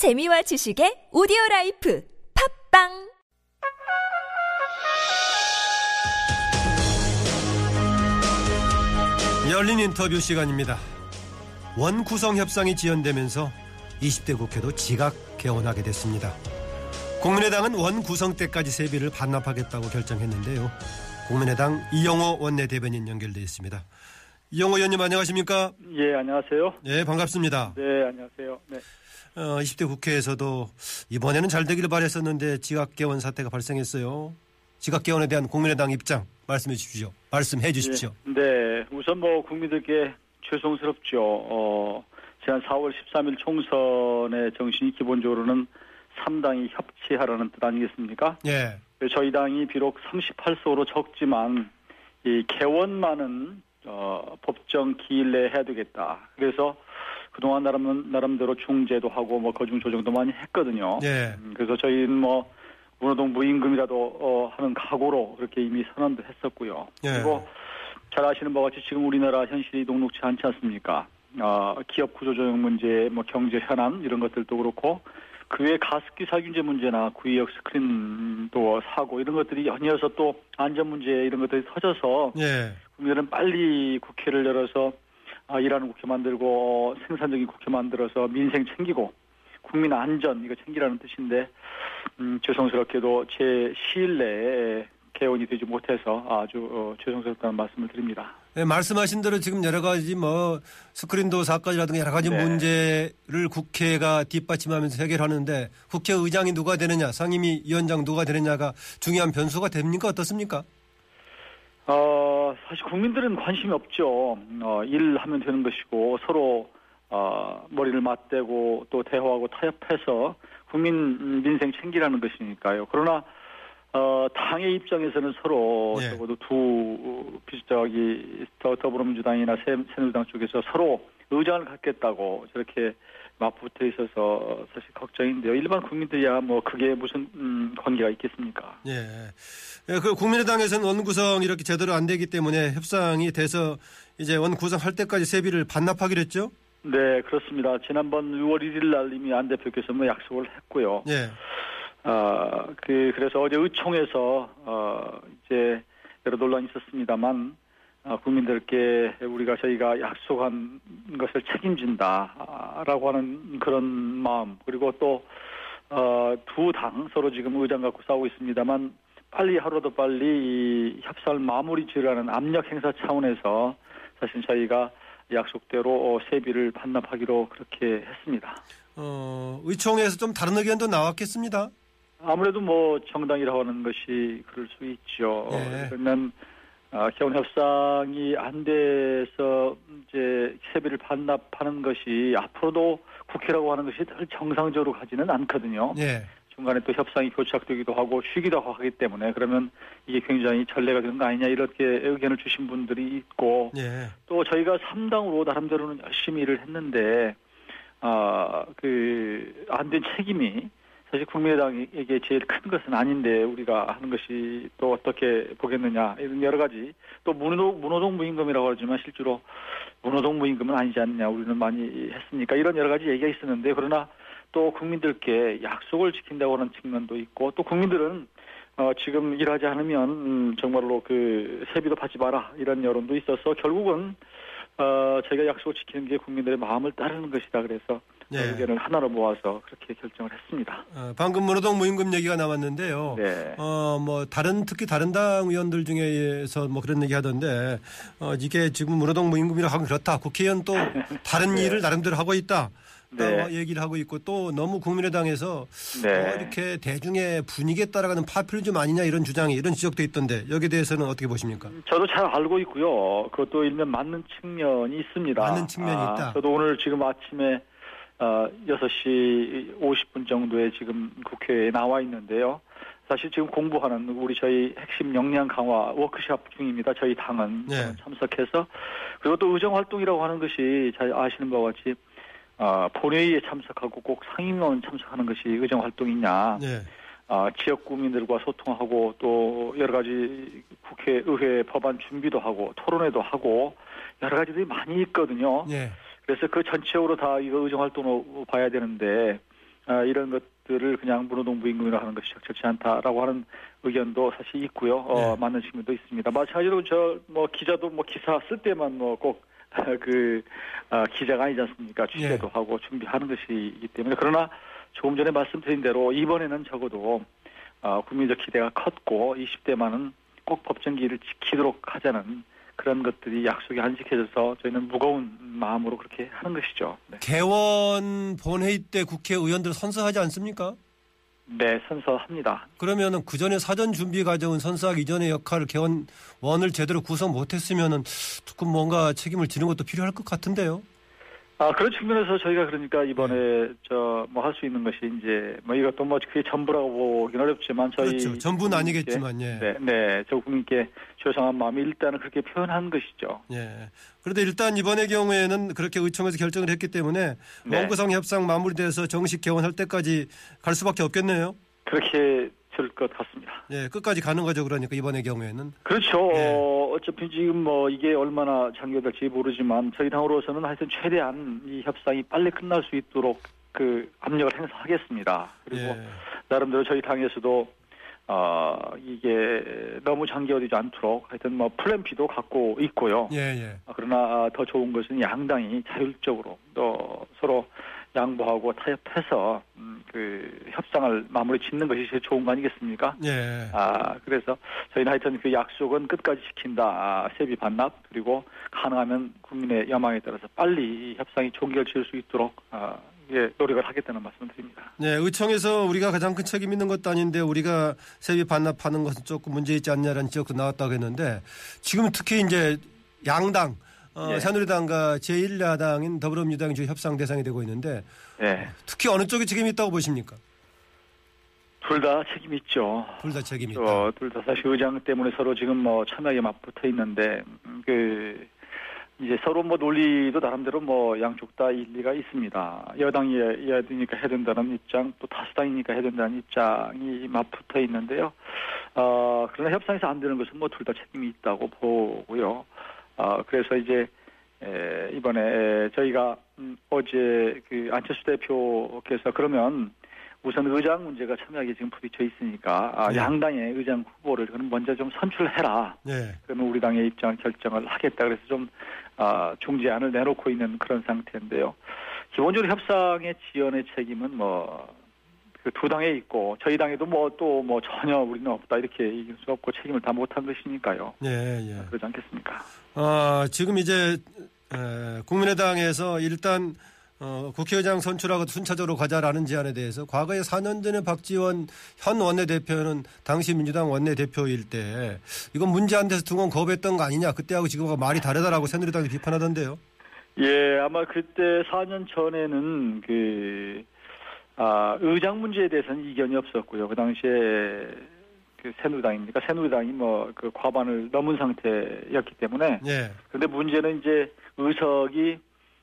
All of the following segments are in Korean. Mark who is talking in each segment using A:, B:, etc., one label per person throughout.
A: 재미와 지식의 오디오 라이프 팟빵
B: 열린 인터뷰 시간입니다. 원 구성 협상이 지연되면서 20대 국회도 지각 개원하게 됐습니다. 국민의당은 원 구성 때까지 세비를 반납하겠다고 결정했는데요. 국민의당 이용호 원내대변인 연결돼 있습니다. 이용호 의원님 안녕하십니까?
C: 예, 안녕하세요.
B: 네, 반갑습니다.
C: 네, 안녕하세요. 네.
B: 어, 20대 국회에서도 이번에는 잘 되기를 바랬었는데 지각 개원 사태가 발생했어요. 지각 개원에 대한 국민의당 입장 말씀해 주십시오. 말씀해 주십시오.
C: 예, 네, 우선 뭐 국민들께 죄송스럽죠. 어, 지난 4월 13일 총선의 정신이 기본적으로는 3당이 협치하라는 뜻 아니겠습니까?
B: 예.
C: 저희 당이 비록 38석으로 적지만 이 개원만은 어, 법정 기일 내에 해야 되겠다. 그래서 그동안 나름, 나름대로 중재도 하고 뭐 거중 조정도 많이 했거든요.
B: 예.
C: 음, 그래서 저희는 뭐 문호동 무임금이라도 어, 하는 각오로 그렇게 이미 선언도 했었고요.
B: 예.
C: 그리고 잘 아시는 바와 같이 지금 우리나라 현실이 녹록지 않지 않습니까? 어, 기업 구조 조정 문제, 뭐 경제 현안 이런 것들도 그렇고 그 외에 가습기 살균제 문제나 구의역 스크린도 사고 이런 것들이 연이어서 또 안전 문제 이런 것들이 터져서
B: 예.
C: 국민들은 빨리 국회를 열어서 아, 일하는 국회 만들고 생산적인 국회 만들어서 민생 챙기고 국민 안전 이거 챙기라는 뜻인데 음, 죄송스럽게도 제 시일 내에 개원이 되지 못해서 아주 어, 죄송스럽다는 말씀을 드립니다.
B: 네, 말씀하신 대로 지금 여러 가지 뭐 스크린도 사건이라든가 여러 가지
C: 네.
B: 문제를 국회가 뒷받침하면서 해결하는데 국회의장이 누가 되느냐, 상임위 위원장 누가 되느냐가 중요한 변수가 됩니까 어떻습니까?
C: 어, 사실 국민들은 관심이 없죠. 어, 일하면 되는 것이고 서로 어, 머리를 맞대고 또 대화하고 타협해서 국민 민생 챙기라는 것이니까요. 그러나 어, 당의 입장에서는 서로
B: 예.
C: 적어도 두 비슷하게 더- 더불어민주당이나 새- 새누리당 쪽에서 서로 의장을 갖겠다고 저렇게 맞붙어 있어서 사실 걱정인데요. 일반 국민들이야 뭐 그게 무슨 음, 관계가 있겠습니까?
B: 예. 예, 그 국민의당에서는 원구성 이렇게 제대로 안 되기 때문에 협상이 돼서 이제 원구성 할 때까지 세비를 반납하기로 했죠?
C: 네, 그렇습니다. 지난번 6월 1일 날 이미 안 대표께서 뭐 약속을 했고요.
B: 예.
C: 아, 그, 그래서 어제 의총에서, 어, 이제 여러 논란이 있었습니다만, 어, 국민들께 우리가 저희가 약속한 것을 책임진다라고 하는 그런 마음, 그리고 또, 어, 두당 서로 지금 의장 갖고 싸우고 있습니다만, 빨리 하루라도 빨리 이 협상을 마무리 지으라는 압력 행사 차원에서 사실 저희가 약속대로 어, 세비를 반납하기로 그렇게 했습니다.
B: 어, 의총에서 좀 다른 의견도 나왔겠습니다.
C: 아무래도 뭐 정당이라고 하는 것이 그럴 수 있죠.
B: 예.
C: 그러면 아, 개원 협상이 안 돼서 이제 세비를 반납하는 것이 앞으로도 국회라고 하는 것이 늘 정상적으로 가지는 않거든요.
B: 예.
C: 중간에 또 협상이 교착되기도 하고 쉬기도 하기 때문에 그러면 이게 굉장히 전례가 되는 거 아니냐 이렇게 의견을 주신 분들이 있고
B: 예.
C: 또 저희가 3당으로 나름대로는 열심히 일을 했는데 아그안 된 책임이 사실 국민의당에게 제일 큰 것은 아닌데 우리가 하는 것이 또 어떻게 보겠느냐 이런 여러 가지. 또 문호동, 문호동 무임금이라고 하지만 실제로 문호동 무임금은 아니지 않느냐 우리는 많이 했으니까 이런 여러 가지 얘기가 있었는데 그러나 또 국민들께 약속을 지킨다고 하는 측면도 있고 또 국민들은 어, 지금 일하지 않으면 음, 정말로 그 세비도 받지 마라 이런 여론도 있어서 결국은 어, 저희가 약속을 지키는 게 국민들의 마음을 따르는 것이다 그래서
B: 예.
C: 의견을 하나로 모아서 그렇게 결정을 했습니다.
B: 어, 방금 문호동 무임금 얘기가 나왔는데요.
C: 네.
B: 어, 뭐, 다른, 특히 다른 당 의원들 중에서 뭐 그런 얘기 하던데, 어, 이게 지금 문호동 무임금이라고 하면 그렇다. 국회의원 또 다른
C: 네.
B: 일을 나름대로 하고 있다. 또
C: 네.
B: 뭐 얘기를 하고 있고 또 너무 국민의당에서
C: 네.
B: 어, 이렇게 대중의 분위기에 따라가는 파퓰리즘 아니냐 이런 주장이 이런 지적도 있던데 여기에 대해서는 어떻게 보십니까?
C: 저도 잘 알고 있고요. 그것도 일면 맞는 측면이 있습니다.
B: 맞는 측면이
C: 아,
B: 있다.
C: 저도 오늘 지금 아침에 어, 6시 50분 정도에 지금 국회에 나와 있는데요. 사실 지금 공부하는 우리 저희 핵심 역량 강화 워크숍 중입니다. 저희 당은
B: 네.
C: 참석해서 그리고 또 의정 활동이라고 하는 것이 잘 아시는 바와 같이 어, 본회의에 참석하고 꼭 상임위원 참석하는 것이 의정 활동이냐.
B: 네.
C: 아, 지역 구민들과 소통하고 또 여러 가지 국회, 의회 법안 준비도 하고 토론회도 하고 여러 가지들이 많이 있거든요.
B: 예.
C: 그래서 그 전체적으로 다 이거 의정 활동으로 봐야 되는데 아, 이런 것들을 그냥 문호동 부임금이라 하는 것이 적절치 않다라고 하는 의견도 사실 있고요. 어,
B: 네.
C: 맞는 측면도 있습니다. 마찬가지로 저 뭐 기자도 뭐 기사 쓸 때만 뭐꼭그 기자가 아니지 않습니까? 취재도
B: 예.
C: 하고 준비하는 것이기 때문에 그러나 조금 전에 말씀드린 대로 이번에는 적어도 어, 국민적 기대가 컸고 20대만은 꼭 법정기를 지키도록 하자는 그런 것들이 약속이 안 지켜져서 저희는 무거운 마음으로 그렇게 하는 것이죠. 네,
B: 개원 본회의 때 국회의원들 선서하지 않습니까?
C: 네 선서합니다.
B: 그러면은 그 전에 사전 준비 과정은 선서하기 이전의 역할을 개원원을 제대로 구성 못했으면은 조금 뭔가 책임을 지는 것도 필요할 것 같은데요.
C: 아 그런 측면에서 저희가 그러니까 이번에 저뭐 할 수 있는 것이 이제 뭐 이것도 뭐 그게 전부라고 보긴 어렵지만 저희
B: 그렇죠. 전부는 아니겠지만 예.
C: 네, 네, 저 국민께 죄송한 마음이 일단은 그렇게 표현한 것이죠.
B: 예. 그런데 일단 이번의 경우에는 그렇게 의총에서 결정을 했기 때문에
C: 네.
B: 원구성 협상 마무리돼서 정식 개원할 때까지 갈 수밖에 없겠네요.
C: 그렇게 될것 같습니다.
B: 예, 끝까지 가는 거죠. 그러니까 이번의 경우에는.
C: 그렇죠.
B: 네.
C: 어, 어차피 지금 뭐 이게 얼마나 장기화될지 모르지만 저희 당으로서는 하여튼 최대한 이 협상이 빨리 끝날 수 있도록 그 압력을 행사하겠습니다. 그리고
B: 예.
C: 나름대로 저희 당에서도 어 이게 너무 장기화되지 않도록 하여튼 뭐 플랜 B도 갖고 있고요.
B: 예, 예.
C: 아, 그러나 더 좋은 것은 양당이 자율적으로 또 서로 양보하고 타협해서 음, 그 협상을 마무리 짓는 것이 제일 좋은 거 아니겠습니까?
B: 예.
C: 아 그래서 저희는 하여튼 그 약속은 끝까지 지킨다. 아, 세비 반납 그리고 가능하면 국민의 여망에 따라서 빨리 이 협상이 종결 지을 수 있도록 아, 예, 노력을 하겠다는 말씀을 드립니다.
B: 네, 의총에서 우리가 가장 큰 책임 있는 것도 아닌데 우리가 세비 반납하는 것은 조금 문제 있지 않냐라는 지적도 나왔다고 했는데 지금 특히 이제 양당 어,
C: 예.
B: 새누리당과 제1야당인 더불어민주당이 지금 협상 대상이 되고 있는데
C: 네,
B: 특히 어느 쪽에 책임이 있다고 보십니까?
C: 둘 다 책임 있죠.
B: 둘 다 책임이 있다.
C: 어, 둘다 사실 의장 때문에 서로 지금 뭐 참여하게 맞붙어 있는데 음, 그 이제 서로 뭐 논리도 나름대로 뭐 양쪽 다 일리가 있습니다. 여당이 해야 되니까 해야 된다는 입장, 또 다수당이니까 해야 된다는 입장이 맞붙어 있는데요. 어, 그러나 협상에서 안 되는 것은 뭐 둘 다 책임이 있다고 보고요. 어, 그래서 이제 에, 이번에 저희가 음, 어제 그 안철수 대표께서 그러면 우선 의장 문제가 첨예하게 지금 부딪혀 있으니까 아,
B: 네.
C: 양당의 의장 후보를 그럼 먼저 좀 선출해라.
B: 네.
C: 그러면 우리 당의 입장을 결정을 하겠다. 그래서 좀 아, 중재안을 내놓고 있는 그런 상태인데요. 기본적으로 협상의 지연의 책임은 뭐. 그두 당에 있고 저희 당에도 뭐 또뭐 전혀 우리는 없다 이렇게 얘기할 수 없고 책임을 다 못한 것이니까요.
B: 예, 예.
C: 그러지 않겠습니까?
B: 어, 지금 이제 에, 국민의당에서 일단 어, 국회의장 선출하고 순차적으로 가자라는 제안에 대해서 과거에 4년 전에 박지원 현 원내대표는 당시 민주당 원내대표일 때 이건 문제 안 돼서 두번 거부했던 거 아니냐 그때하고 지금하고 말이 다르다라고 새누리당이 비판하던데요.
C: 예, 아마 그때 4년 전에는 그, 아, 의장 문제에 대해서는 이견이 없었고요. 그 당시에 그 새누리당입니까? 새누리당이 뭐 그 과반을 넘은 상태였기 때문에.
B: 예.
C: 근데 문제는 이제 의석이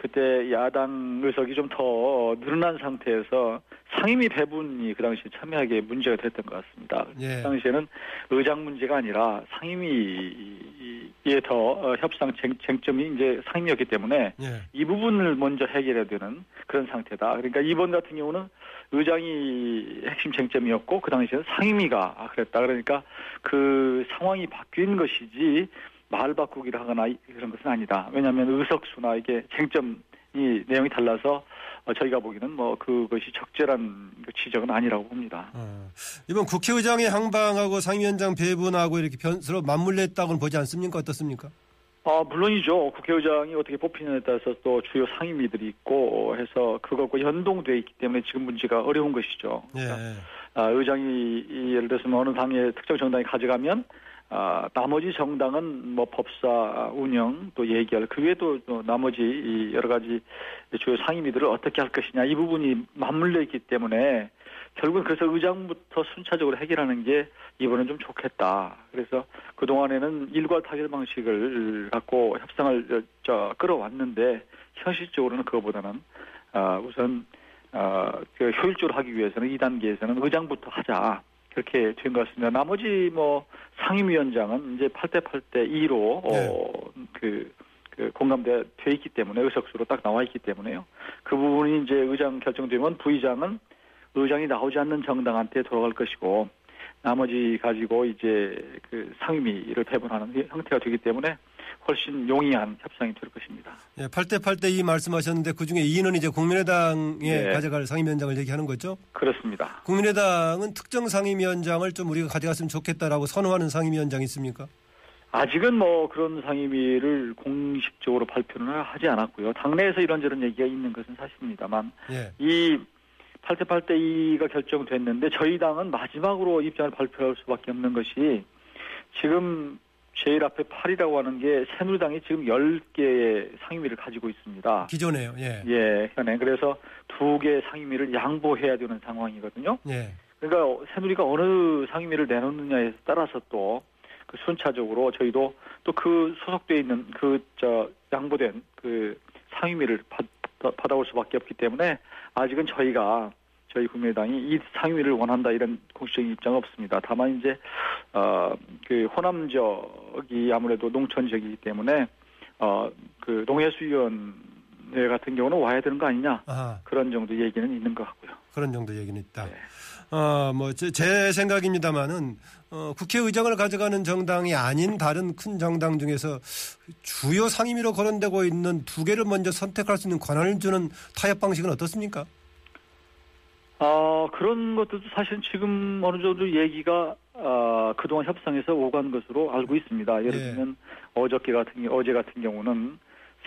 C: 그때 야당 의석이 좀 더 늘어난 상태에서 상임위 배분이 그 당시에 첨예하게 문제가 됐던 것 같습니다.
B: 예.
C: 그 당시에는 의장 문제가 아니라 상임위에 더 어, 협상 쟁, 쟁점이 이제 상임위였기 때문에
B: 예.
C: 이 부분을 먼저 해결해야 되는 그런 상태다. 그러니까 이번 같은 경우는 의장이 핵심 쟁점이었고 그 당시에는 상임위가 아, 그랬다. 그러니까 그 상황이 바뀐 것이지 말 바꾸기를 하거나 이- 그런 것은 아니다. 왜냐하면 의석수나 이게 쟁점이 내용이 달라서 어, 저희가 보기에는 뭐 그것이 적절한 그 지적은 아니라고 봅니다.
B: 어, 이번 국회의장의 항방하고 상위원장 배분하고 이렇게 변, 서로 맞물렸다고는 보지 않습니까? 어떻습니까?
C: 아, 물론이죠. 국회의장이 어떻게 뽑히느냐에 따라서 또 주요 상임위들이 있고 해서 그것과 연동돼 있기 때문에 지금 문제가 어려운 것이죠.
B: 예.
C: 아, 의장이 이 예를 들어서 뭐 어느 당의 특정 정당이 가져가면 아, 나머지 정당은 뭐 법사 운영 또 예결 그 외에도 또 나머지 이 여러 가지 주요 상임위들을 어떻게 할 것이냐 이 부분이 맞물려 있기 때문에 결국은 그래서 의장부터 순차적으로 해결하는 게 이번엔 좀 좋겠다. 그래서 그 동안에는 일괄 타결 방식을 갖고 협상을 저, 저 끌어왔는데 현실적으로는 그거보다는 아, 우선 어, 그 효율적으로 하기 위해서는 2단계에서는 의장부터 하자. 그렇게 된 것 같습니다. 나머지 뭐 상임위원장은 이제 8대 8대 2로 어, 그, 그 공감돼 돼 있기 때문에 의석수로 딱 나와 있기 때문에요. 그 부분이 이제 의장 결정되면 부의장은 의장이 나오지 않는 정당한테 돌아갈 것이고 나머지 가지고 이제 그 상임위를 배분하는 형태가 되기 때문에 훨씬 용이한 협상이 될 것입니다.
B: 예, 8대 8대 2 말씀하셨는데 그 중에 2는 이제 국민의당에
C: 네.
B: 가져갈 상임위원장을 얘기하는 거죠.
C: 그렇습니다.
B: 국민의당은 특정 상임위원장을 좀 우리가 가져갔으면 좋겠다라고 선호하는 상임위원장 있습니까?
C: 아직은 뭐 그런 상임위를 공식적으로 발표는 하지 않았고요. 당내에서 이런저런 얘기가 있는 것은 사실입니다만
B: 예.
C: 이 8대 8대 2가 결정됐는데 저희 당은 마지막으로 입장을 발표할 수밖에 없는 것이 지금 제일 앞에 8이라고 하는 게 새누리당이 지금 10개의 상임위를 가지고 있습니다.
B: 기존에요. 예.
C: 예, 현행. 그래서 두개 상임위를 양보해야 되는 상황이거든요.
B: 예.
C: 그러니까 새누리가 어느 상임위를 내놓느냐에 따라서 또 그 순차적으로 저희도 또 그 소속돼 있는 그 저 양보된 그 상임위를 받, 받아올 수밖에 없기 때문에 아직은 저희가 저희 국민의당이 이 상임위를 원한다 이런 공식적인 입장은 없습니다. 다만 이제 어 그 호남 지역이 아무래도 농촌 지역이기 때문에 어 그 농해수위원회 같은 경우는 와야 되는 거 아니냐
B: 아하.
C: 그런 정도 얘기는 있는 것 같고요.
B: 그런 정도 얘기는 있다.
C: 네.
B: 어, 뭐, 제, 제 생각입니다만은, 어, 국회의장을 가져가는 정당이 아닌 다른 큰 정당 중에서 주요 상임위로 거론되고 있는 두 개를 먼저 선택할 수 있는 권한을 주는 타협 방식은 어떻습니까?
C: 아, 그런 것들도 사실 지금 어느 정도 얘기가, 아, 그동안 협상에서 오간 것으로 알고 있습니다. 예를
B: 예.
C: 들면, 어저께 같은, 경- 어제 같은 경우는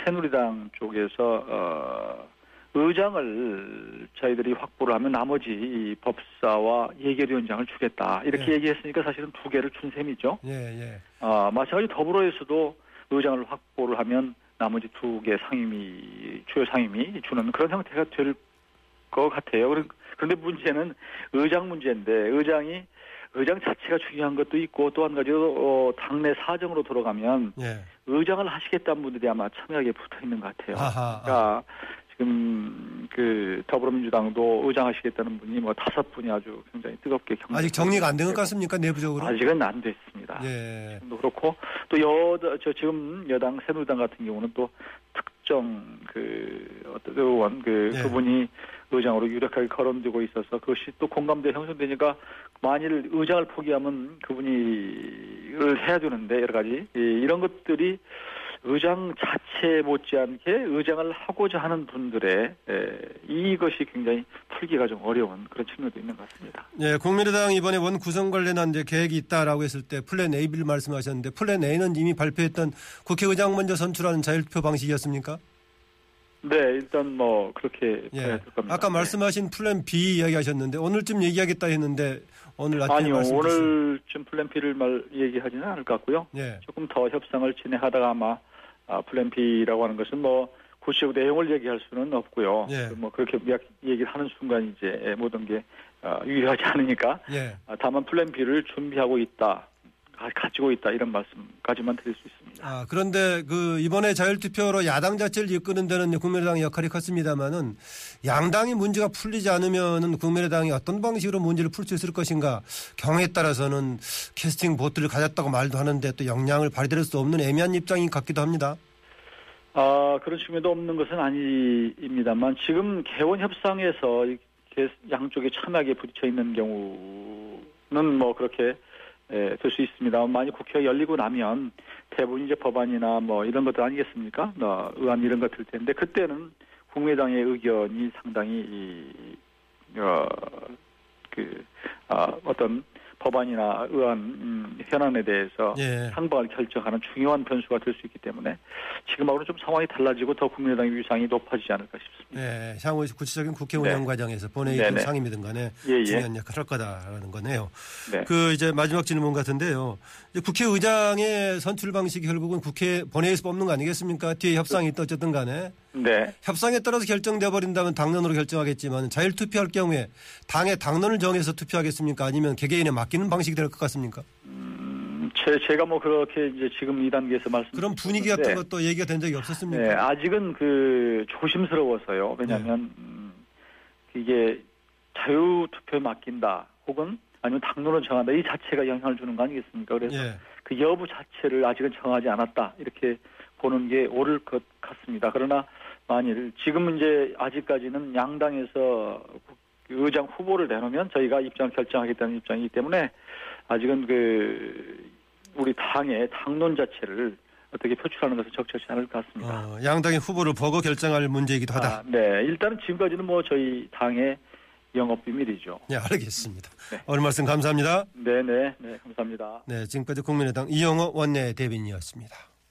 C: 새누리당 쪽에서, 어, 의장을 저희들이 확보를 하면 나머지 이 법사와 예결위원장을 주겠다. 이렇게
B: 예.
C: 얘기했으니까 사실은 두 개를 준 셈이죠.
B: 예, 예.
C: 아, 마찬가지로 더불어에서도 의장을 확보를 하면 나머지 두 개 상임위, 주요 상임위 주는 그런 형태가 될 것 같아요. 그런- 그런데 문제는 의장 문제인데 의장이 의장 자체가 중요한 것도 있고 또 한 가지로 어, 당내 사정으로 돌아가면
B: 예.
C: 의장을 하시겠다는 분들이 아마 첨예하게 붙어 있는 것 같아요.
B: 아하.
C: 그러니까 지금 그 더불어민주당도 의장하시겠다는 분이 뭐 다섯 분이 아주 굉장히 뜨겁게 경
B: 아직 정리가 안 된 것 같습니까? 내부적으로?
C: 아직은 안 됐습니다.
B: 예.
C: 도 그렇고 또 여저 저 지금 여당 새누리당 같은 경우는 또 특정 그 어떤 의원 그
B: 예.
C: 그분이 의장으로 유력하게 거론되고 있어서 그것이 또 공감대 형성되니까 만일 의장을 포기하면 그분이 해야 되는데 여러 가지 이- 이런 것들이 의장 자체 못지않게 의장을 하고자 하는 분들의 에, 이것이 굉장히 풀기가 좀 어려운 그런 측면도 있는 것 같습니다.
B: 예, 국민의당 이번에 원 구성 관련한 이제 계획이 있다라고 했을 때 플랜 A를 말씀하셨는데 플랜 A는 이미 발표했던 국회의장 먼저 선출하는 자율투표 방식이었습니까?
C: 네, 일단 뭐 그렇게
B: 예.
C: 될 겁니다.
B: 아까
C: 네.
B: 말씀하신 플랜 B 이야기하셨는데 오늘쯤 얘기하겠다 했는데 오늘 아침에
C: 아니요. 오늘쯤 플랜 B를 말 얘기하지는 않을 것 같고요.
B: 예.
C: 조금 더 협상을 진행하다가 아마 아, 플랜 B라고 하는 것은 뭐 구체적 내용을 얘기할 수는 없고요.
B: 예.
C: 뭐 그렇게 약- 얘기를 하는 순간 이제 모든 게 어, 유효하지 않으니까
B: 예.
C: 아, 다만 플랜 B를 준비하고 있다, 가- 가지고 있다 이런 말씀까지만 드릴 수 있습니다.
B: 아, 그런데 그 이번에 자율투표로 야당 자체를 이끄는 데는 국민의당의 역할이 컸습니다만은 양당이 문제가 풀리지 않으면은 국민의당이 어떤 방식으로 문제를 풀 수 있을 것인가 경우에 따라서는 캐스팅 보트를 가졌다고 말도 하는데 또 역량을 발휘될 수 없는 애매한 입장이 같기도 합니다.
C: 아, 그런 측면도 없는 것은 아닙니다만 지금 개원 협상에서 양쪽에 참하게 부딪혀 있는 경우는 뭐 그렇게 될 수 있습니다. 만약 국회가 열리고 나면 대부분 이제 법안이나 뭐 이런 것들 아니겠습니까? 뭐 의안 이런 것들 텐데 그때는 국민의당의 의견이 상당히 이, 어, 그, 아, 어떤 법안이나 의안 음, 현안에 대해서
B: 예.
C: 상방을 결정하는 중요한 변수가 될 수 있기 때문에 지금하고는 좀 상황이 달라지고 더 국민의당의 위상이 높아지지 않을까 싶습니다.
B: 예, 향후 구체적인 국회 운영
C: 네.
B: 과정에서 본회의든
C: 네네.
B: 상임이든 간에
C: 예, 예.
B: 중요한 역할을 할 거다라는 거네요.
C: 네.
B: 그 이제 마지막 질문 같은데요. 국회의장의 선출 방식이 결국은 국회 본회의에서 뽑는 거 아니겠습니까? 뒤에 협상이 있다 어쨌든 간에
C: 네.
B: 협상에 따라서 결정돼 버린다면 당론으로 결정하겠지만 자율 투표할 경우에 당의 당론을 정해서 투표하겠습니까? 아니면 개개인에 맡기는 방식이 될 것 같습니까?
C: 음, 제, 제가 뭐 그렇게 이제 지금 이 단계에서 말씀
B: 그런 분위기 같은 것도 얘기가 된 적이 없었습니까?
C: 네, 아직은 그 조심스러워서요. 왜냐하면
B: 네.
C: 음, 이게 자유 투표에 맡긴다, 혹은 아니면 당론을 정한다 이 자체가 영향을 주는 거 아니겠습니까? 그래서
B: 예.
C: 그 여부 자체를 아직은 정하지 않았다 이렇게 보는 게 옳을 것 같습니다. 그러나 만일 지금 이제 아직까지는 양당에서 의장 후보를 내놓으면 저희가 입장을 결정하겠다는 입장이기 때문에 아직은 그 우리 당의 당론 자체를 어떻게 표출하는 것은 적절치 않을 것 같습니다.
B: 어, 양당의 후보를 보고 결정할 문제이기도 하다.
C: 아, 네, 일단은 지금까지는 뭐 저희 당의 영업 비밀이죠.
B: 네, 알겠습니다.
C: 네.
B: 오늘 말씀 감사합니다.
C: 네, 네, 네, 감사합니다.
B: 네, 지금까지 국민의당 이영호 원내 대변인이었습니다.